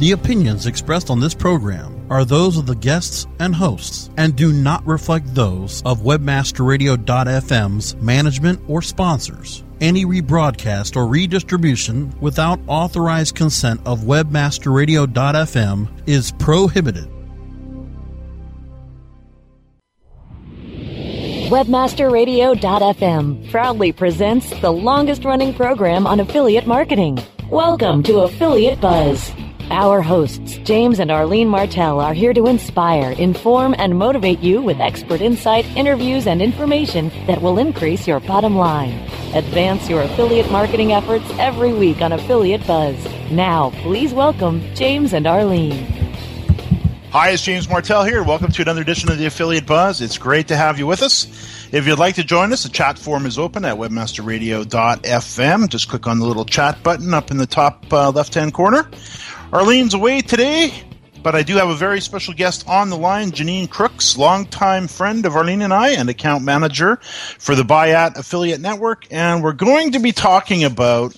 The opinions expressed on this program are those of the guests and hosts and do not reflect those of webmasterradio.fm's management or sponsors. Any rebroadcast or redistribution without authorized consent of webmasterradio.fm is prohibited. Webmasterradio.fm proudly presents the longest running program on affiliate marketing. Welcome to Affiliate Buzz. Our hosts, James and Arlene Martell, are here to inspire, inform, and motivate you with expert insight, interviews, and information that will increase your bottom line. Advance your affiliate marketing efforts every week on Affiliate Buzz. Now, please welcome James and Arlene. Hi, it's James Martell here. Welcome to another edition of the Affiliate Buzz. It's great to have you with us. If you'd like to join us, the chat form is open at webmasterradio.fm. Just click on the little chat button up in the top uh, left hand corner. Arlene's away today, but I do have a very special guest on the line, Jeannine Crooks, longtime friend of Arlene and I, and account manager for the Buy.at Affiliate Network. And we're going to be talking about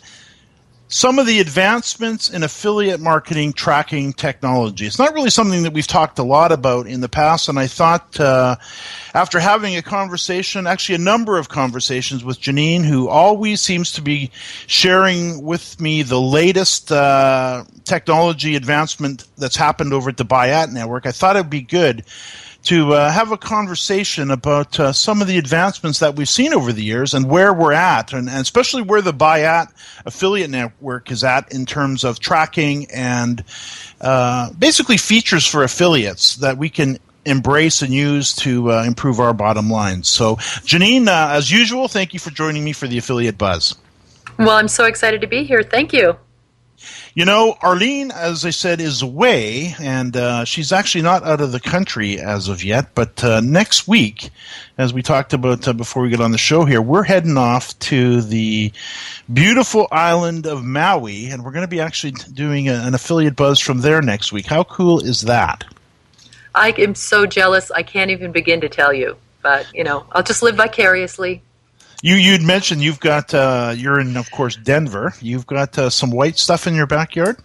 some of the advancements in affiliate marketing tracking technology. It's not really something that we've talked a lot about in the past, and I thought uh, after having a conversation, actually a number of conversations with Jeannine, who always seems to be sharing with me the latest uh, technology advancement that's happened over at the Buy.at Network, I thought it would be good to uh, have a conversation about uh, some of the advancements that we've seen over the years and where we're at, and, and, especially where the Buy.at affiliate network is at in terms of tracking and uh, basically features for affiliates that we can embrace and use to uh, improve our bottom line. So, Jeannine, uh, as usual, thank you for joining me for the Affiliate Buzz. Well, I'm so excited to be here. Thank you. You know, Arlene, as I said, is away, and uh, she's actually not out of the country as of yet. But uh, next week, as we talked about uh, before we get on the show here, we're heading off to the beautiful island of Maui, and we're going to be actually doing a, an affiliate buzz from there next week. How cool is that? I am so jealous. I can't even begin to tell you. But, you know, I'll just live vicariously. You you'd mentioned you've got uh, you're in of course Denver. You've got uh, some white stuff in your backyard.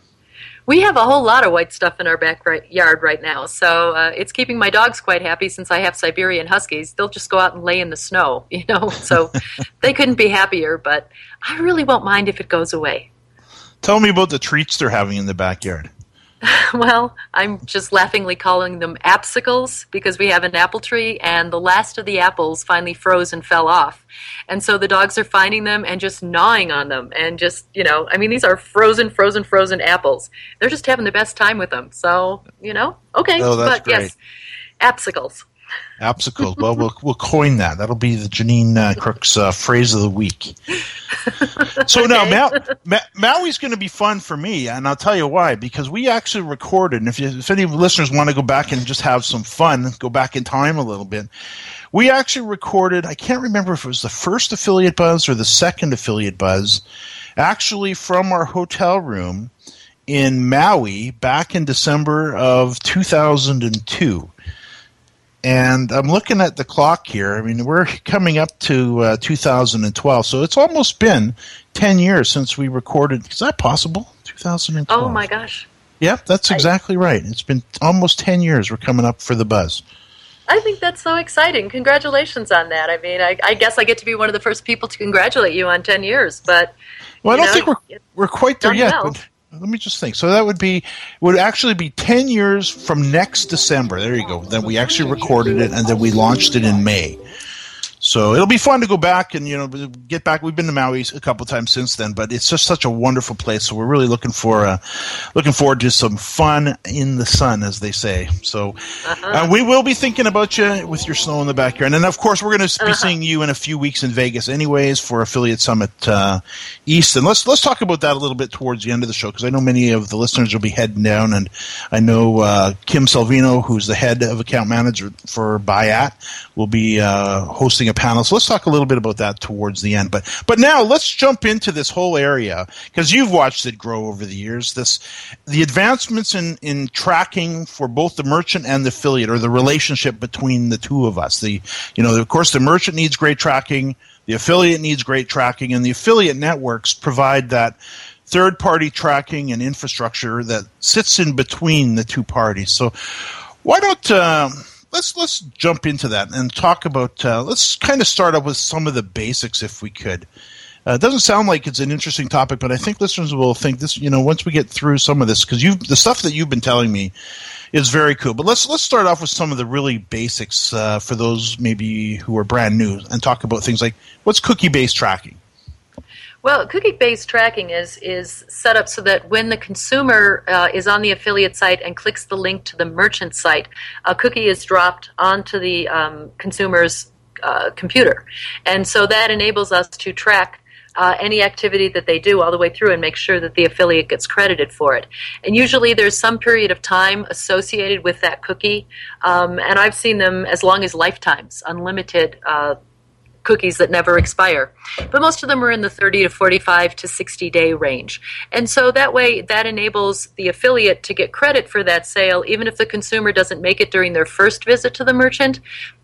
We have a whole lot of white stuff in our backyard right now, so uh, it's keeping my dogs quite happy. Since I have Siberian Huskies, they'll just go out and lay in the snow, you know. So they couldn't be happier. But I really won't mind if it goes away. Tell me about the treats they're having in the backyard. well, I'm just laughingly calling them apsicles because we have an apple tree and the last of the apples finally froze and fell off. And so the dogs are finding them and just gnawing on them and just, you know, I mean, these are frozen, frozen, frozen apples. They're just having the best time with them. So, you know, okay. Oh, but great. yes, apsicles. Apsicles. well, we'll we'll coin that. That'll be the Jeannine uh, Crooks uh, phrase of the week. So now Ma- Ma- Maui's going to be fun for me, and I'll tell you why. Because we actually recorded, and if you, if any listeners want to go back and just have some fun, go back in time a little bit. We actually recorded. I can't remember if it was the first affiliate buzz or the second affiliate buzz, actually from our hotel room in Maui back in December of 2002. And I'm looking at the clock here. I mean, we're coming up to uh, 2012, so it's almost been 10 years since we recorded. Is that possible? 2012. Oh my gosh. Yep, that's exactly right. It's been almost 10 years. We're coming up for the buzz. I think that's so exciting. Congratulations on that. I mean, I, I, guess I get to be one of the first people to congratulate you on 10 years, but. Well, I don't know, think we're, we're quite there yet, well. but let me just think. So that would be would actually be ten years from next December. There you go. Then we actually recorded it, and then we launched it in May. So it'll be fun to go back and you know get back. We've been to Maui a couple times since then, but it's just such a wonderful place. So we're really looking for uh, looking forward to some fun in the sun, as they say. So uh-huh. uh, we will be thinking about you with your snow in the backyard, and of course we're going to be uh-huh. seeing you in a few weeks in Vegas, anyways, for Affiliate Summit uh, East. And let's let's talk about that a little bit towards the end of the show because I know many of the listeners will be heading down, and I know uh, Kim Salvino, who's the head of account manager for Buy.at, will be uh, hosting a panel. So let's talk a little bit about that towards the end. But but now let's jump into this whole area because you've watched it grow over the years. This the advancements in in tracking for both the merchant and the affiliate, or the relationship between the two of us. The you know of course the merchant needs great tracking, the affiliate needs great tracking, and the affiliate networks provide that third party tracking and infrastructure that sits in between the two parties. So why don't uh, let's let's jump into that and talk about. Uh, let's kind of start up with some of the basics, if we could. Uh, it doesn't sound like it's an interesting topic, but I think listeners will think this. You know, once we get through some of this, because you the stuff that you've been telling me is very cool. But let's let's start off with some of the really basics uh, for those maybe who are brand new, and talk about things like what's cookie based tracking. Well, cookie-based tracking is is set up so that when the consumer uh, is on the affiliate site and clicks the link to the merchant site, a cookie is dropped onto the um, consumer's uh, computer, and so that enables us to track uh, any activity that they do all the way through and make sure that the affiliate gets credited for it. And usually there's some period of time associated with that cookie, um, and I've seen them as long as lifetimes, unlimited uh, cookies that never expire. But most of them are in the 30 to 45 to 60 day range. And so that way, that enables the affiliate to get credit for that sale, even if the consumer doesn't make it during their first visit to the merchant.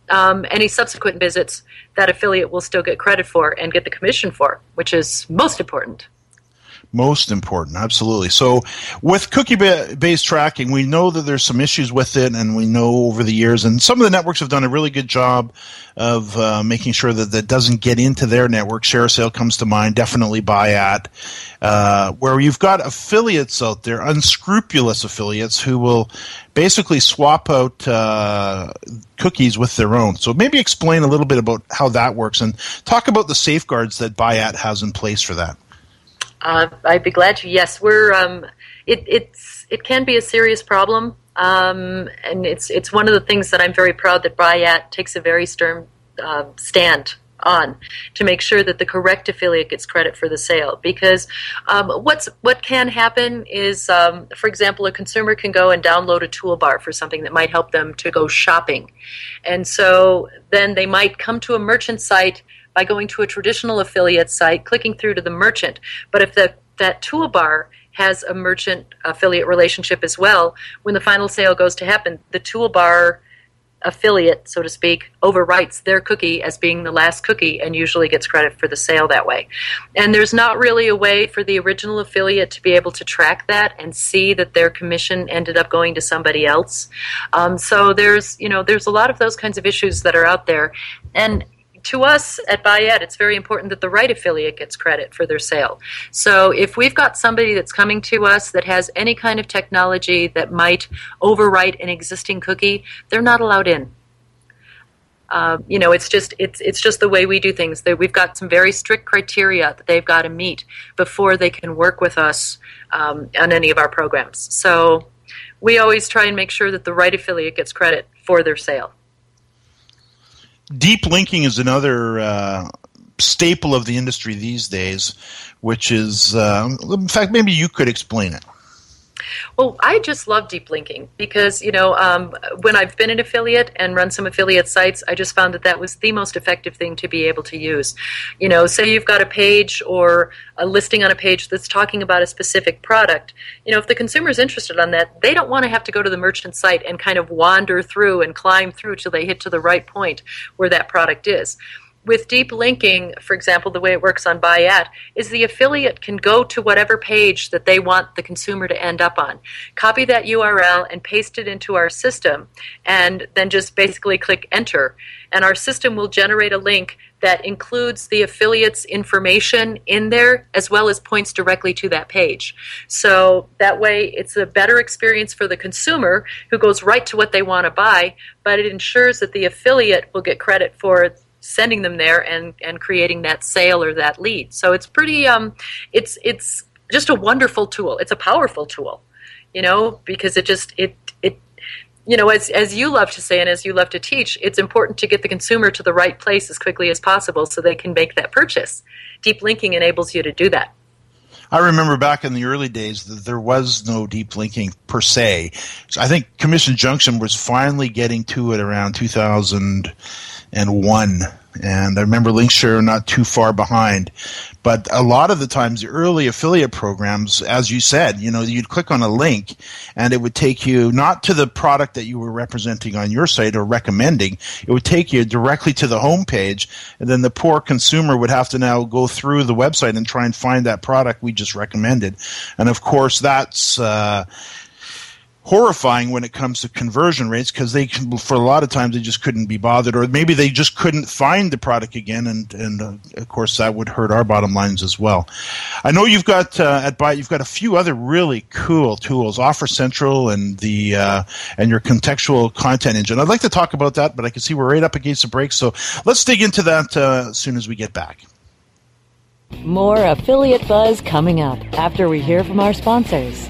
Um, any subsequent visits, that affiliate will still get credit for and get the commission for, which is most important most important absolutely. So with cookie based tracking we know that there's some issues with it and we know over the years and some of the networks have done a really good job of uh, making sure that that doesn't get into their network. ShareASale comes to mind definitely Buy.at uh, where you've got affiliates out there unscrupulous affiliates who will basically swap out uh, cookies with their own. So maybe explain a little bit about how that works and talk about the safeguards that Buy.at has in place for that uh, I'd be glad to. Yes, we're. Um, it, it's it can be a serious problem, um, and it's it's one of the things that I'm very proud that Buy.at takes a very stern uh, stand on to make sure that the correct affiliate gets credit for the sale. Because um, what's what can happen is, um, for example, a consumer can go and download a toolbar for something that might help them to go shopping, and so then they might come to a merchant site by going to a traditional affiliate site, clicking through to the merchant. But if the, that toolbar has a merchant affiliate relationship as well, when the final sale goes to happen, the toolbar affiliate, so to speak, overwrites their cookie as being the last cookie and usually gets credit for the sale that way. And there's not really a way for the original affiliate to be able to track that and see that their commission ended up going to somebody else. Um, so there's, you know, there's a lot of those kinds of issues that are out there. And to us at Buy.at, it's very important that the right affiliate gets credit for their sale. So if we've got somebody that's coming to us that has any kind of technology that might overwrite an existing cookie, they're not allowed in. Uh, you know, it's just it's it's just the way we do things. That we've got some very strict criteria that they've got to meet before they can work with us um, on any of our programs. So we always try and make sure that the right affiliate gets credit for their sale deep linking is another uh, staple of the industry these days, which is, uh, in fact, maybe you could explain it. Well, I just love deep linking because, you know, um, when I've been an affiliate and run some affiliate sites, I just found that that was the most effective thing to be able to use. You know, say you've got a page or a listing on a page that's talking about a specific product. You know, if the consumer is interested on that, they don't want to have to go to the merchant site and kind of wander through and climb through till they hit to the right point where that product is with deep linking, for example, the way it works on Buy.at, is the affiliate can go to whatever page that they want the consumer to end up on, copy that URL and paste it into our system, and then just basically click enter. And our system will generate a link that includes the affiliate's information in there as well as points directly to that page. So that way it's a better experience for the consumer who goes right to what they want to buy, but it ensures that the affiliate will get credit for sending them there and and creating that sale or that lead. So it's pretty um it's it's just a wonderful tool. It's a powerful tool, you know, because it just it it you know, as as you love to say and as you love to teach, it's important to get the consumer to the right place as quickly as possible so they can make that purchase. Deep linking enables you to do that. I remember back in the early days that there was no deep linking per se. So I think Commission Junction was finally getting to it around 2000 and one. And I remember Linkshare not too far behind. But a lot of the times, the early affiliate programs, as you said, you know, you'd click on a link and it would take you not to the product that you were representing on your site or recommending. It would take you directly to the homepage. And then the poor consumer would have to now go through the website and try and find that product we just recommended. And of course, that's, uh, horrifying when it comes to conversion rates because they can, for a lot of times they just couldn't be bothered or maybe they just couldn't find the product again and and uh, of course that would hurt our bottom lines as well. I know you've got uh, at Buy you've got a few other really cool tools. Offer central and the uh, and your contextual content engine. I'd like to talk about that but i can see we're right up against the break so let's dig into that uh, as soon as we get back. More affiliate buzz coming up after we hear from our sponsors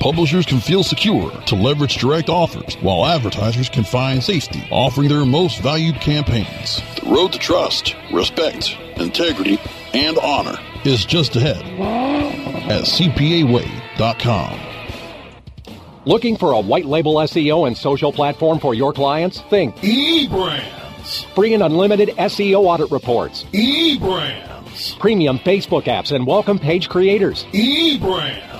Publishers can feel secure to leverage direct offers, while advertisers can find safety offering their most valued campaigns. The road to trust, respect, integrity, and honor is just ahead at CPAWay.com. Looking for a white label SEO and social platform for your clients? Think eBrandz. Free and unlimited SEO audit reports. eBrandz. Premium Facebook apps and welcome page creators. eBrandz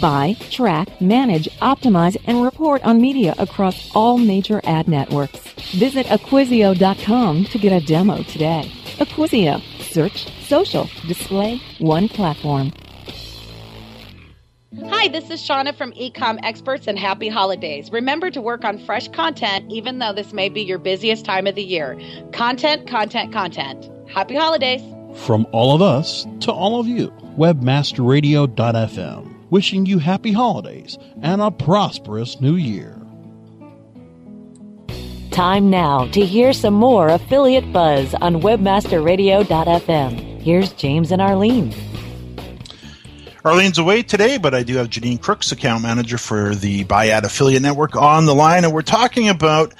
Buy, track, manage, optimize, and report on media across all major ad networks. Visit Acquisio.com to get a demo today. Acquisio. Search, social, display, one platform. Hi, this is Shauna from Ecom Experts and Happy Holidays. Remember to work on fresh content even though this may be your busiest time of the year. Content, content, content. Happy Holidays. From all of us to all of you, webmasterradio.fm wishing you happy holidays and a prosperous new year. Time now to hear some more affiliate buzz on webmasterradio.fm. Here's James and Arlene. Arlene's away today, but I do have Jeannine Crooks, account manager for the Buy.at Affiliate Network, on the line, and we're talking about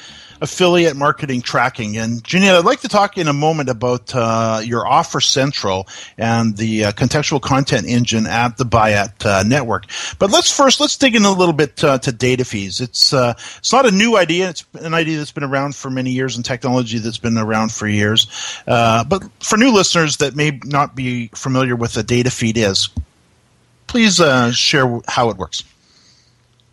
affiliate marketing tracking. And Jeanette, I'd like to talk in a moment about uh, your Offer Central and the uh, contextual content engine at the Buy.at uh, network. But let's first let's dig in a little bit uh, to data feeds. It's uh, it's not a new idea. It's an idea that's been around for many years and technology that's been around for years. Uh, but for new listeners that may not be familiar with a data feed is, please share how it works.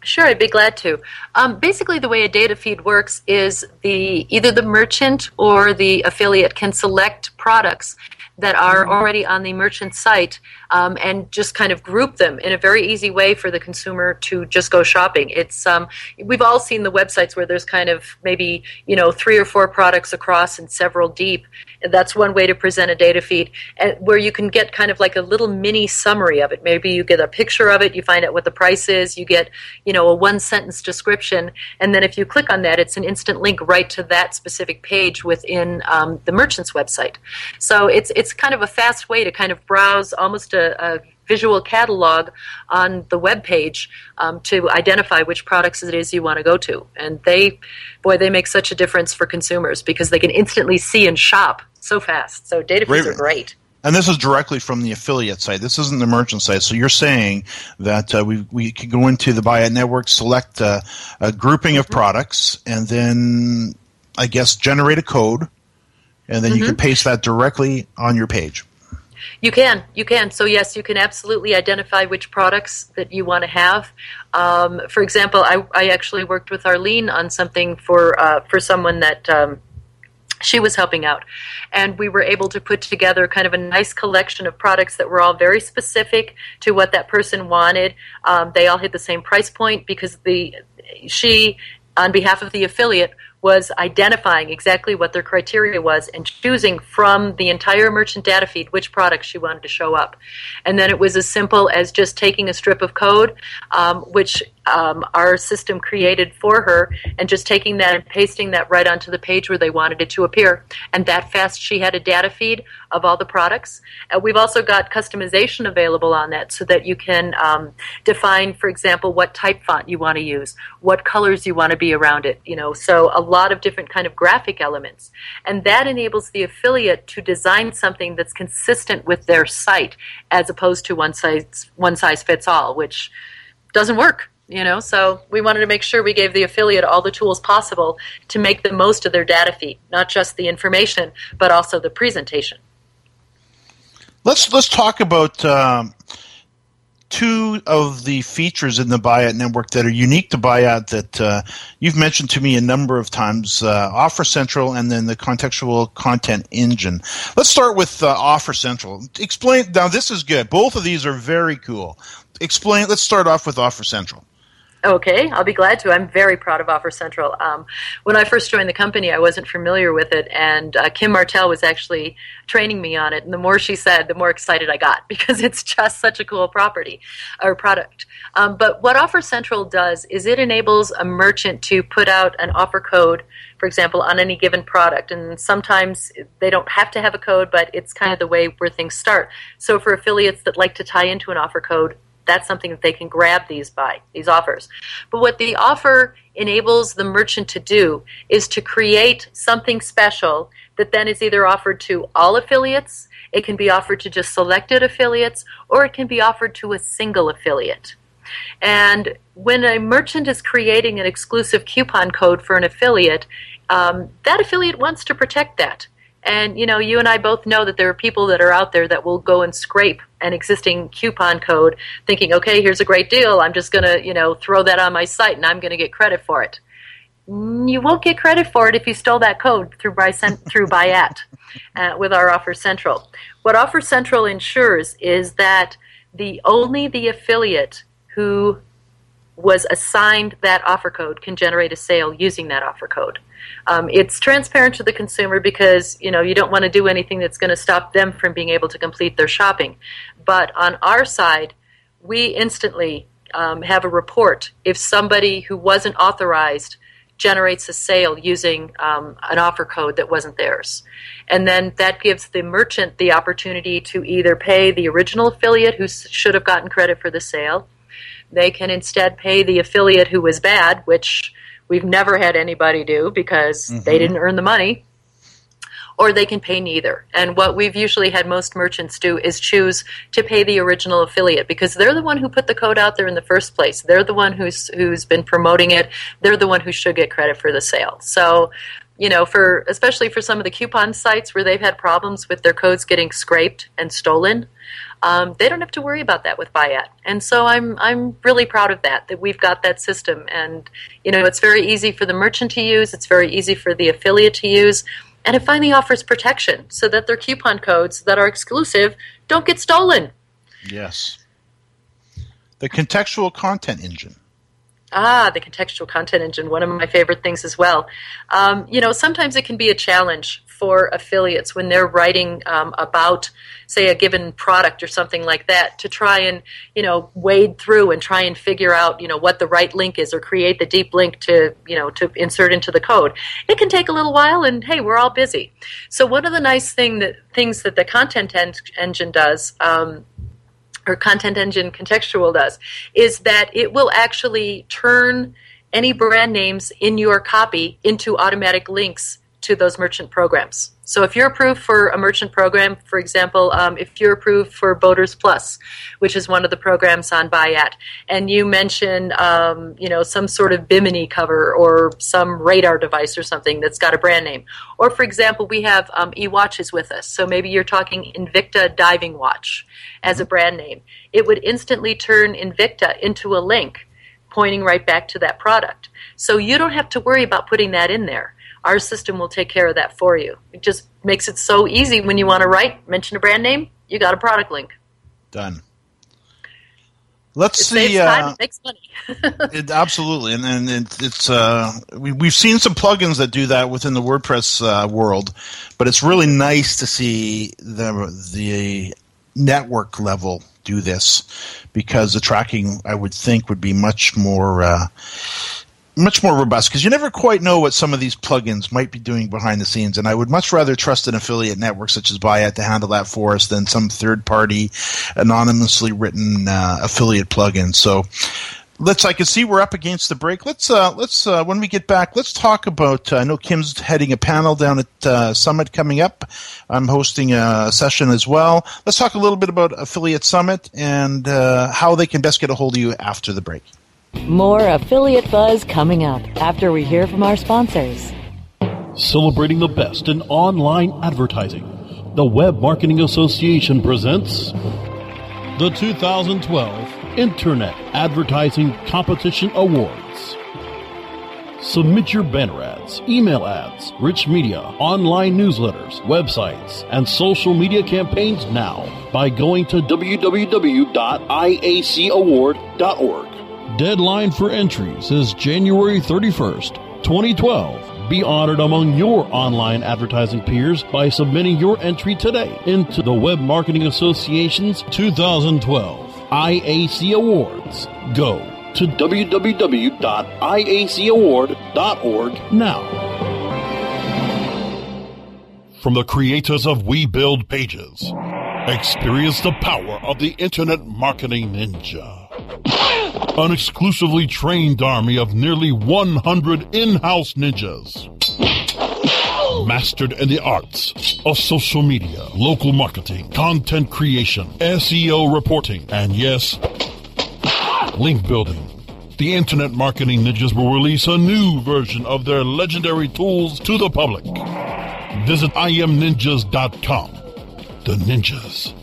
Sure, I'd be glad to. Um, basically, the way a data feed works is the either the merchant or the affiliate can select products that are mm-hmm. already on the merchant site um, and just kind of group them in a very easy way for the consumer to just go shopping. It's um, we've all seen the websites where there's kind of maybe you know three or four products across and several deep. That's one way to present a data feed, and where you can get kind of like a little mini summary of it. Maybe you get a picture of it, you find out what the price is, you get you know a one sentence description, and then if you click on that, it's an instant link right to that specific page within um, the merchant's website. So it's it's kind of a fast way to kind of browse almost a, a visual catalog on the web page um, to identify which products it is you want to go to. And they, boy, they make such a difference for consumers because they can instantly see and shop so fast. So data feeds are great. And this is directly from the affiliate site. This isn't the merchant site. So you're saying that uh, we, we can go into the Buy.at network, select a, a grouping of mm-hmm. products, and then I guess generate a code, and then mm-hmm. you can paste that directly on your page. You can, you can. So yes, you can absolutely identify which products that you want to have. Um, for example, I, I actually worked with Arlene on something for uh, for someone that. Um, she was helping out and we were able to put together kind of a nice collection of products that were all very specific to what that person wanted um, they all hit the same price point because the she on behalf of the affiliate was identifying exactly what their criteria was and choosing from the entire merchant data feed which products she wanted to show up. And then it was as simple as just taking a strip of code, um, which um, our system created for her and just taking that and pasting that right onto the page where they wanted it to appear. And that fast, she had a data feed of all the products. Uh, we've also got customization available on that so that you can um, define, for example, what type font you want to use, what colors you want to be around it. You know, so a lot of different kind of graphic elements, and that enables the affiliate to design something that's consistent with their site, as opposed to one size one size fits all, which doesn't work you know? So we wanted to make sure we gave the affiliate all the tools possible to make the most of their data feed not just the information but also the presentation. Let's let's talk about um, two of the features in the Buy.at network that are unique to Buy.at that uh, you've mentioned to me a number of times uh, offer central and then the contextual content engine. Let's start with uh, offer central. Explain now this is good. Both of these are very cool. Explain let's start off with offer central Okay, I'll be glad to. I'm very proud of Offer Central. Um, when I first joined the company, I wasn't familiar with it, and uh, Kim Martell was actually training me on it. And the more she said, the more excited I got because it's just such a cool property or product. Um, but what Offer Central does is it enables a merchant to put out an offer code, for example, on any given product. And sometimes they don't have to have a code, but it's kind of the way where things start. So for affiliates that like to tie into an offer code, that's something that they can grab these by these offers. But what the offer enables the merchant to do is to create something special that then is either offered to all affiliates, it can be offered to just selected affiliates, or it can be offered to a single affiliate. And when a merchant is creating an exclusive coupon code for an affiliate, um, that affiliate wants to protect that. And you know, you and I both know that there are people that are out there that will go and scrape an existing coupon code, thinking, "Okay, here's a great deal. I'm just going to, you know, throw that on my site, and I'm going to get credit for it." You won't get credit for it if you stole that code through by through Buy.at uh, with our Offer Central. What Offer Central ensures is that the only the affiliate who was assigned that offer code can generate a sale using that offer code. Um, it's transparent to the consumer because you know you don't want to do anything that's going to stop them from being able to complete their shopping. But on our side, we instantly um, have a report if somebody who wasn't authorized generates a sale using um, an offer code that wasn't theirs. And then that gives the merchant the opportunity to either pay the original affiliate who should have gotten credit for the sale. They can instead pay the affiliate who was bad, which we've never had anybody do because mm-hmm. they didn't earn the money or they can pay neither. And what we've usually had most merchants do is choose to pay the original affiliate because they're the one who put the code out there in the first place. They're the one who's who's been promoting it. They're the one who should get credit for the sale. So you know, for especially for some of the coupon sites where they've had problems with their codes getting scraped and stolen, um, they don't have to worry about that with Buy.at. And so I'm I'm really proud of that that we've got that system. And you know, it's very easy for the merchant to use. It's very easy for the affiliate to use. And it finally offers protection so that their coupon codes that are exclusive don't get stolen. Yes. The contextual content engine. Ah, the contextual content engine, one of my favorite things as well. Um, you know, sometimes it can be a challenge for affiliates when they're writing um, about, say, a given product or something like that to try and, you know, wade through and try and figure out, you know, what the right link is or create the deep link to, you know, to insert into the code. It can take a little while and, hey, we're all busy. So one of the nice thing that, things that the content en- engine does um, or content engine contextual does is that it will actually turn any brand names in your copy into automatic links to those merchant programs. So if you're approved for a merchant program, for example, um, if you're approved for Boaters Plus, which is one of the programs on Buy.at, and you mention, um, you know, some sort of Bimini cover or some radar device or something that's got a brand name, or for example, we have um, e-watches with us. So maybe you're talking Invicta diving watch as a brand name. It would instantly turn Invicta into a link pointing right back to that product. So you don't have to worry about putting that in there our system will take care of that for you. It just makes it so easy when you want to write, mention a brand name, you got a product link. Done. Let's it see. Time, uh, makes money. it, absolutely, and then it, it's uh, we, we've seen some plugins that do that within the WordPress uh, world, but it's really nice to see the the network level do this because the tracking I would think would be much more uh, much more robust because you never quite know what some of these plugins might be doing behind the scenes. And I would much rather trust an affiliate network such as Buy.at to handle that for us than some third party anonymously written uh, affiliate plugin. So let's I can see we're up against the break. Let's uh, let's uh, when we get back, let's talk about. Uh, I know Kim's heading a panel down at uh, Summit coming up. I'm hosting a session as well. Let's talk a little bit about Affiliate Summit and uh, how they can best get a hold of you after the break. More affiliate buzz coming up after we hear from our sponsors. Celebrating the best in online advertising, the Web Marketing Association presents the 2012 Internet Advertising Competition Awards. Submit your banner ads, email ads, rich media, online newsletters, websites, and social media campaigns now by going to www.iacaward.org. Deadline for entries is January 31st, 2012. Be honored among your online advertising peers by submitting your entry today into the Web Marketing Association's 2012 IAC Awards. Go to www.iacaward.org now. From the creators of We Build Pages, experience the power of the Internet Marketing Ninja an exclusively trained army of nearly 100 in-house ninjas. Mastered in the arts of social media, local marketing, content creation, SEO reporting, and yes, link building. The Internet Marketing Ninjas will release a new version of their legendary tools to the public. Visit imninjas.com. The ninjas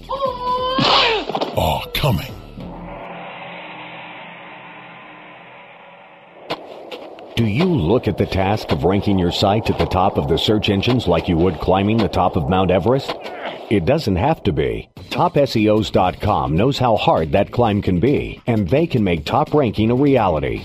are coming. Do you look at the task of ranking your site at the top of the search engines like you would climbing the top of Mount Everest? It doesn't have to be. TopSEOs.com knows how hard that climb can be, and they can make top ranking a reality.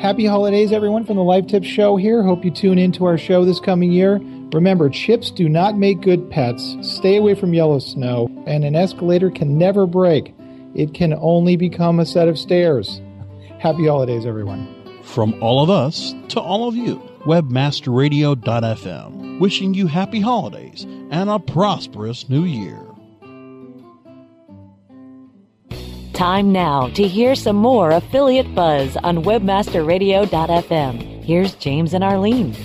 Happy holidays, everyone, from the Live Tips Show here. Hope you tune in to our show this coming year. Remember, chips do not make good pets. Stay away from yellow snow, and an escalator can never break. It can only become a set of stairs. Happy holidays, everyone. From all of us to all of you, webmasterradio.fm, wishing you happy holidays and a prosperous new year. Time now to hear some more affiliate buzz on webmasterradio.fm. Here's James and Arlene.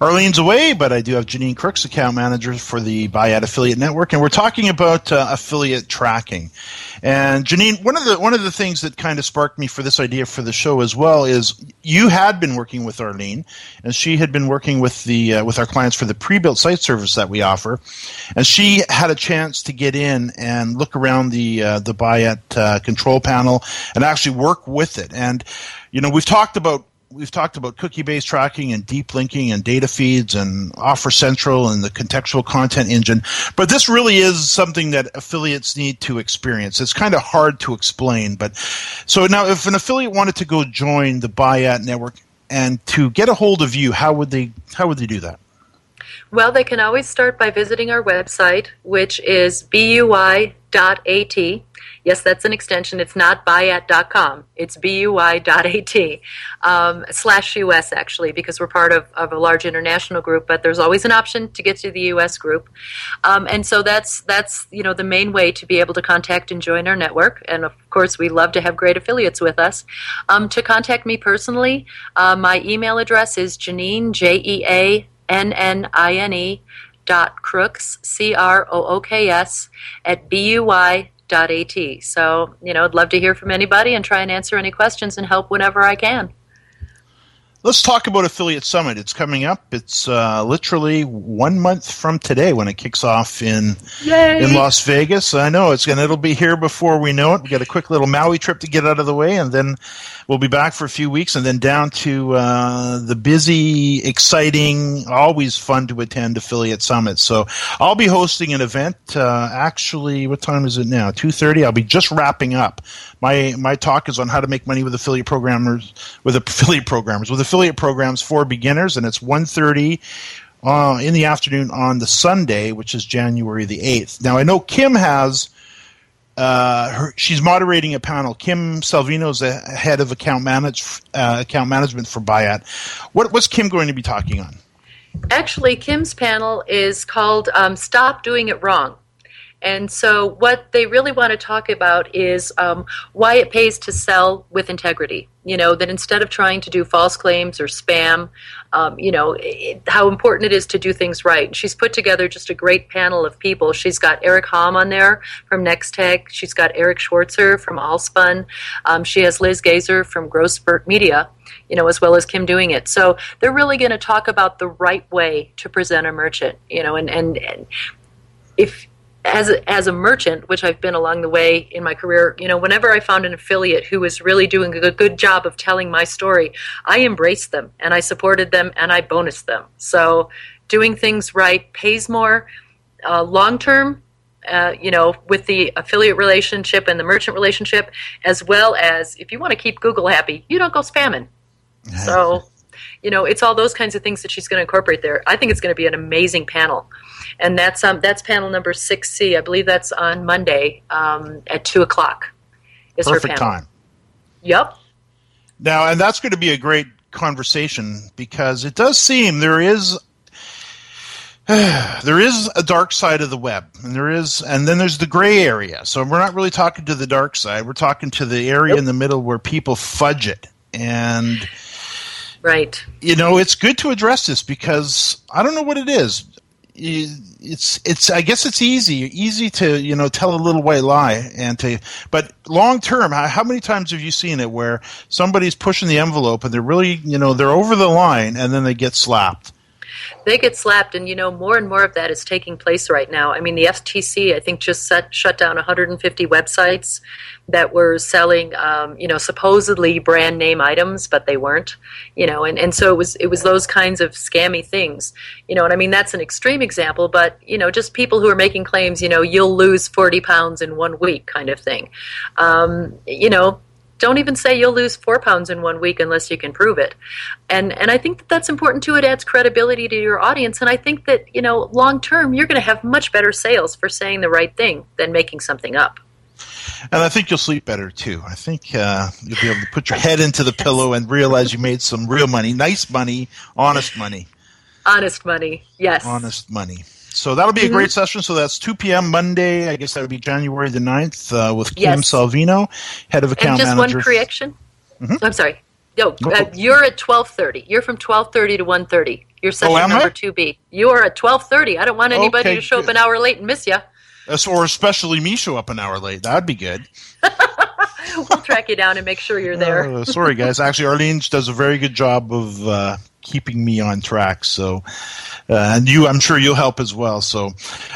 Arlene's away, but I do have Jeannine Crooks, account manager for the Buy.at Affiliate Network, and we're talking about uh, affiliate tracking. And Janine, one of the one of the things that kind of sparked me for this idea for the show as well is you had been working with Arlene, and she had been working with the uh, with our clients for the pre-built site service that we offer, and she had a chance to get in and look around the uh, the Buy.at uh, control panel and actually work with it. And you know, we've talked about we've talked about cookie based tracking and deep linking and data feeds and offer central and the contextual content engine but this really is something that affiliates need to experience. It's kind of hard to explain but so now if an affiliate wanted to go join the Buy.at network and to get a hold of you how would they how would they do that? Well they can always start by visiting our website which is buy.at Yes, that's an extension. It's not buyat.com. It's buy.at um, slash US, actually, because we're part of, of a large international group, but there's always an option to get to the US group. Um, and so that's, that's, you know, the main way to be able to contact and join our network. And of course, we love to have great affiliates with us. Um, to contact me personally, uh, my email address is Jeannine, J E A N N I N E, dot crooks, C R O O K S, at BUI at. So, you know, I'd love to hear from anybody and try and answer any questions and help whenever I can. Let's talk about Affiliate Summit. It's coming up. It's uh, literally one month from today when it kicks off in Yay. in Las Vegas. I know it's gonna it'll be here before we know it. We got a quick little Maui trip to get out of the way, and then we'll be back for a few weeks, and then down to uh, the busy, exciting, always fun to attend Affiliate Summit. So I'll be hosting an event. Uh, actually, what time is it now? Two thirty. I'll be just wrapping up. My my talk is on how to make money with affiliate programmers with affiliate programmers with affiliate programs for beginners, and it's 1.30 uh, in the afternoon on the Sunday, which is January the 8th. Now, I know Kim has. Uh, her, she's moderating a panel. Kim Salvino is a head of account manage uh, account management for Buy.at. What, what's Kim going to be talking on? Actually, Kim's panel is called um, "Stop Doing It Wrong." And so, what they really want to talk about is um, why it pays to sell with integrity. You know, that instead of trying to do false claims or spam, um, you know, it, how important it is to do things right. She's put together just a great panel of people. She's got Eric Hom on there from Nextech. She's got Eric Schwartzer from Allspun. Um, she has Liz Gazer from Spurt Media you know, as well as Kim doing it. So they're really going to talk about the right way to present a merchant, you know, and, and, and if as a, as a merchant, which I've been along the way in my career, you know, whenever I found an affiliate who was really doing a good job of telling my story, I embraced them and I supported them and I bonused them. So doing things right pays more uh, long term. Uh, you know, with the affiliate relationship and the merchant relationship, as well as if you want to keep Google happy, you don't go spamming. So, you know, it's all those kinds of things that she's going to incorporate there. I think it's going to be an amazing panel and that's um, that's panel number six C. I believe that's on Monday um, at two o'clock. Is Perfect time. Yep. Now, and that's going to be a great conversation because it does seem there is there is a dark side of the web and there is and then there's the gray area so we're not really talking to the dark side we're talking to the area in the middle where people fudge it and right you know it's good to address this because i don't know what it is it's it's I guess it's easy easy to you know tell a little white lie and to but long term how, how many times have you seen it where somebody's pushing the envelope and they're really you know they're over the line and then they get slapped they get slapped, and you know more and more of that is taking place right now. I mean, the FTC I think just set, shut down 150 websites that were selling, um, you know, supposedly brand name items, but they weren't, you know, and, and so it was it was those kinds of scammy things, you know, and I mean that's an extreme example, but you know, just people who are making claims, you know, you'll lose 40 pounds in one week, kind of thing, um, you know don't even say you'll lose four pounds in one week unless you can prove it. And and I think that that's important too. It adds credibility to your audience, and I think that you know long term you're going to have much better sales for saying the right thing than making something up. And I think you'll sleep better too. I think uh, you'll be able to put your head into the pillow and realize you made some real money, nice money, honest money. Honest money, yes. Honest money. So that'll be a great Mm-hmm. session. So that's 2 p.m. Monday. I guess that would be January the 9th uh, with Kim Yes. Salvino, head of account And just manager. one correction. Mhm. I'm sorry. No, uh, you're at 12:30. You're from 12:30 to 1:30. You're session Oh, am I? number 2B. You are at 12:30. I don't want anybody Okay, to show up an hour late and miss you. Or especially me show up an hour late. That'd be good. We'll track you down and make sure you're there. Uh, sorry, guys. Actually, Arlene does a very good job of uh, keeping me on track. So, uh, and you, I'm sure you'll help as well. So,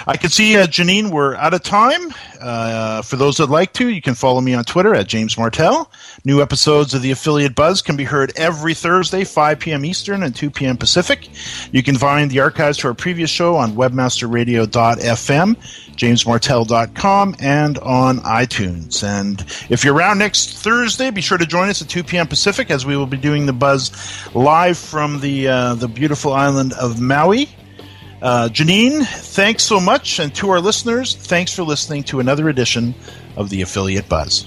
I can see uh, Jeannine, we're out of time. Uh, for those that like to, you can follow me on Twitter at James Martell. New episodes of the Affiliate Buzz can be heard every Thursday, 5 p.m. Eastern and 2 p.m. Pacific. You can find the archives to our previous show on webmasterradio.fm, jamesmartell.com, and on iTunes. And if you're around next Thursday, be sure to join us at 2 p.m. Pacific as we will be doing the Buzz live from the uh, the beautiful island of Maui. Uh, Jeannine, thanks so much. And to our listeners, thanks for listening to another edition of the Affiliate Buzz.